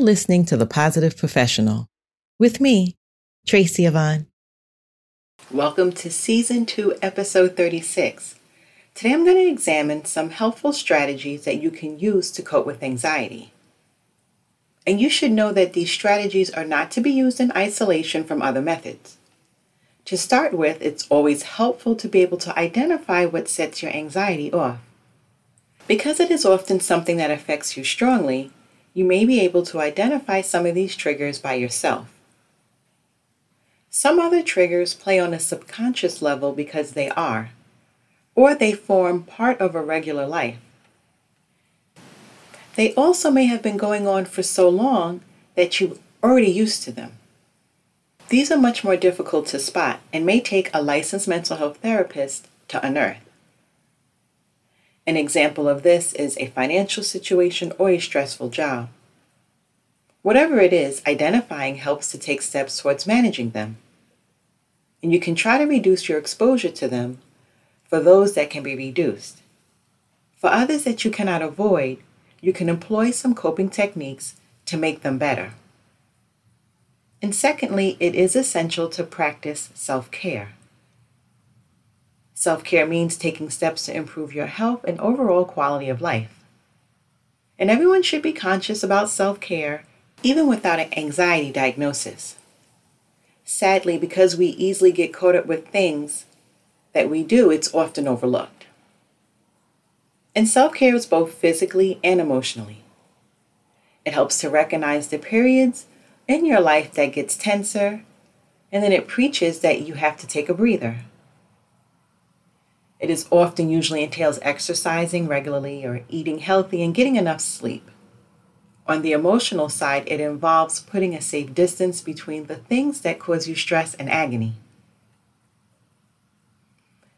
You're listening to The Positive Professional with me, Tracy Yvonne. Welcome to Season 2, Episode 36. Today I'm going to examine some helpful strategies that you can use to cope with anxiety. And you should know that these strategies are not to be used in isolation from other methods. To start with, it's always helpful to be able to identify what sets your anxiety off. Because it is often something that affects you strongly, you may be able to identify some of these triggers by yourself. Some other triggers play on a subconscious level because they are, or they form part of a regular life. They also may have been going on for so long that you're already used to them. These are much more difficult to spot and may take a licensed mental health therapist to unearth. An example of this is a financial situation or a stressful job. Whatever it is, identifying helps to take steps towards managing them. And you can try to reduce your exposure to them for those that can be reduced. For others that you cannot avoid, you can employ some coping techniques to make them better. And secondly, it is essential to practice self care. Self care means taking steps to improve your health and overall quality of life. And everyone should be conscious about self care, even without an anxiety diagnosis. Sadly, because we easily get caught up with things that we do, it's often overlooked. And self care is both physically and emotionally. It helps to recognize the periods in your life that gets tenser, and then it preaches that you have to take a breather. It is often usually entails exercising regularly or eating healthy and getting enough sleep. On the emotional side, it involves putting a safe distance between the things that cause you stress and agony.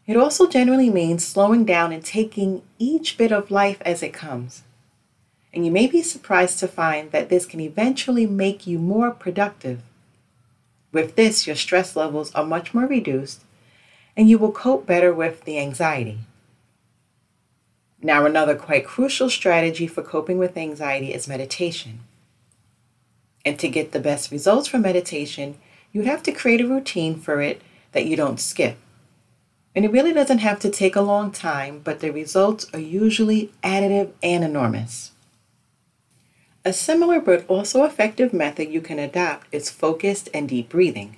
It also generally means slowing down and taking each bit of life as it comes. And you may be surprised to find that this can eventually make you more productive. With this, your stress levels are much more reduced and you will cope better with the anxiety. Now, another quite crucial strategy for coping with anxiety is meditation. And to get the best results from meditation, you have to create a routine for it that you don't skip. And it really doesn't have to take a long time, but the results are usually additive and enormous. A similar but also effective method you can adopt is focused and deep breathing.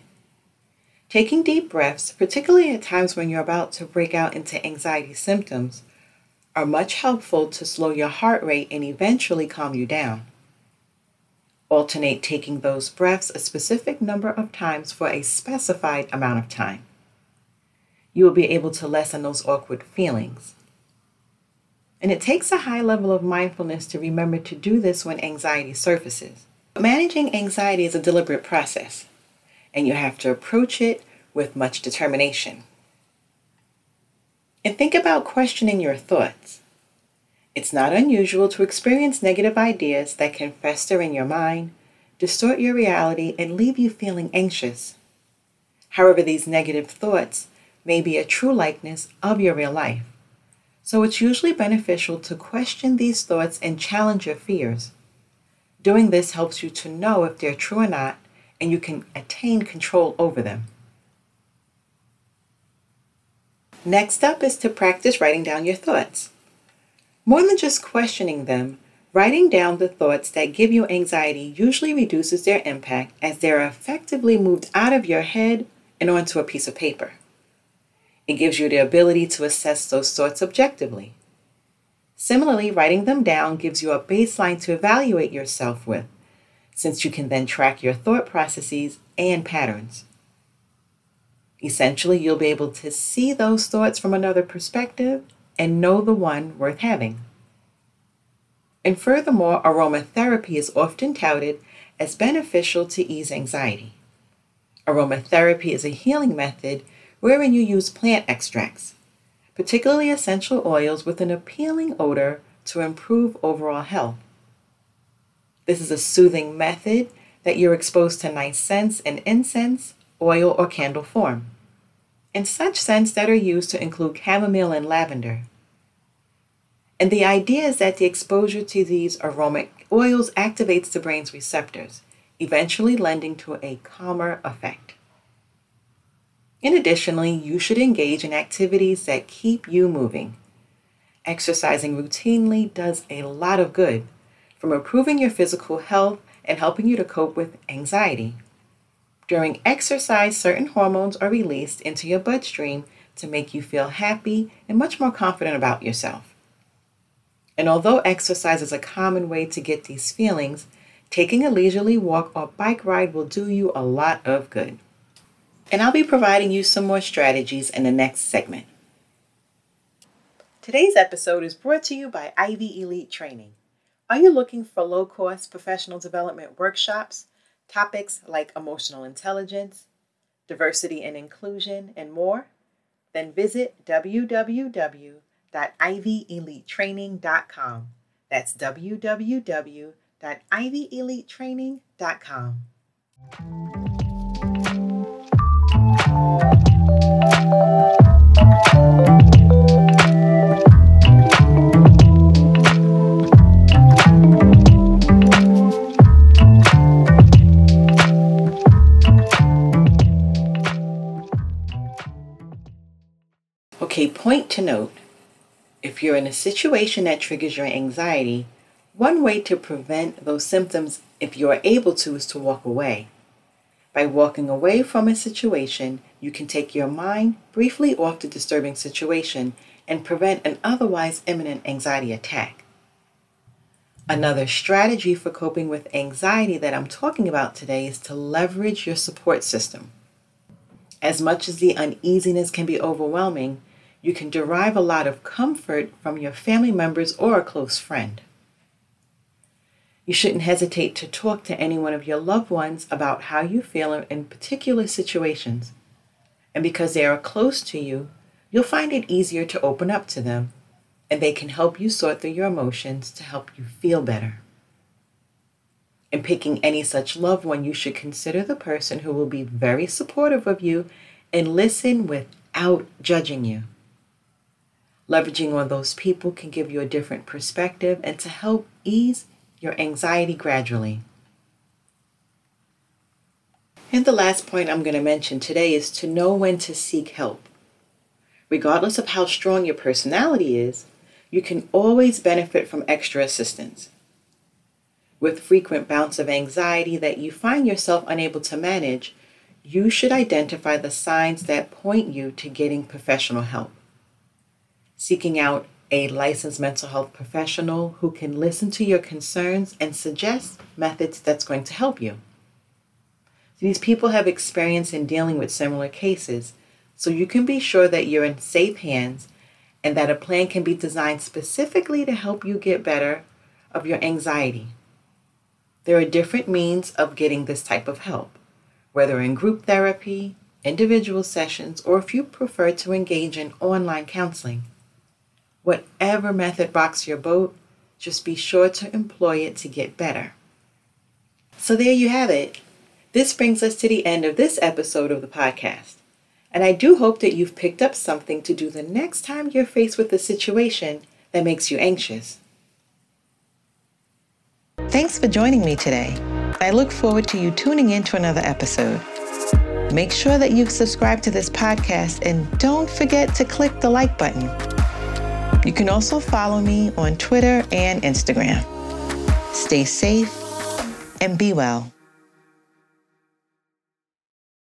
Taking deep breaths, particularly at times when you're about to break out into anxiety symptoms, are much helpful to slow your heart rate and eventually calm you down. Alternate taking those breaths a specific number of times for a specified amount of time. You will be able to lessen those awkward feelings. And it takes a high level of mindfulness to remember to do this when anxiety surfaces. But Managing anxiety is a deliberate process and you have to approach it with much determination. And think about questioning your thoughts. It's not unusual to experience negative ideas that can fester in your mind, distort your reality, and leave you feeling anxious. However, these negative thoughts may be a true likeness of your real life. So it's usually beneficial to question these thoughts and challenge your fears. Doing this helps you to know if they're true or not and you can attain control over them. Next up is to practice writing down your thoughts. More than just questioning them, writing down the thoughts that give you anxiety usually reduces their impact as they are effectively moved out of your head and onto a piece of paper. It gives you the ability to assess those thoughts objectively. Similarly, writing them down gives you a baseline to evaluate yourself with since you can then track your thought processes and patterns. Essentially, you'll be able to see those thoughts from another perspective and know the one worth having. And furthermore, aromatherapy is often touted as beneficial to ease anxiety. Aromatherapy is a healing method wherein you use plant extracts, particularly essential oils with an appealing odor to improve overall health. This is a soothing method that you're exposed to nice scents in incense, oil, or candle form, and such scents that are used to include chamomile and lavender. And the idea is that the exposure to these aromatic oils activates the brain's receptors, eventually lending to a calmer effect. And additionally, you should engage in activities that keep you moving. Exercising routinely does a lot of good, from improving your physical health and helping you to cope with anxiety. During exercise, certain hormones are released into your bloodstream to make you feel happy and much more confident about yourself. And although exercise is a common way to get these feelings, taking a leisurely walk or bike ride will do you a lot of good. And I'll be providing you some more strategies in the next segment. Today's episode is brought to you by Ivy Elite Training. Are you looking for low cost professional development workshops, topics like emotional intelligence, diversity and inclusion, and more? Then visit www.ivyelitetraining.com. That's www.ivyelitetraining.com. to note if you're in a situation that triggers your anxiety, one way to prevent those symptoms, if you are able to, is to walk away. By walking away from a situation, you can take your mind briefly off the disturbing situation and prevent an otherwise imminent anxiety attack. Another strategy for coping with anxiety that I'm talking about today is to leverage your support system. As much as the uneasiness can be overwhelming, you can derive a lot of comfort from your family members or a close friend. You shouldn't hesitate to talk to any one of your loved ones about how you feel in particular situations. And because they are close to you, you'll find it easier to open up to them, and they can help you sort through your emotions to help you feel better. In picking any such loved one, you should consider the person who will be very supportive of you and listen without judging you. Leveraging on those people can give you a different perspective and to help ease your anxiety gradually. And the last point I'm going to mention today is to know when to seek help. Regardless of how strong your personality is, you can always benefit from extra assistance. With frequent bouts of anxiety that you find yourself unable to manage, you should identify the signs that point you to getting professional help seeking out a licensed mental health professional who can listen to your concerns and suggest methods that's going to help you. These people have experience in dealing with similar cases, so you can be sure that you're in safe hands and that a plan can be designed specifically to help you get better of your anxiety. There are different means of getting this type of help, whether in group therapy, individual sessions, or if you prefer to engage in online counseling. Whatever method rocks your boat, just be sure to employ it to get better. So there you have it. This brings us to the end of this episode of the podcast. And I do hope that you've picked up something to do the next time you're faced with a situation that makes you anxious. Thanks for joining me today. I look forward to you tuning in to another episode. Make sure that you've subscribed to this podcast and don't forget to click the like button. You can also follow me on Twitter and Instagram. Stay safe and be well.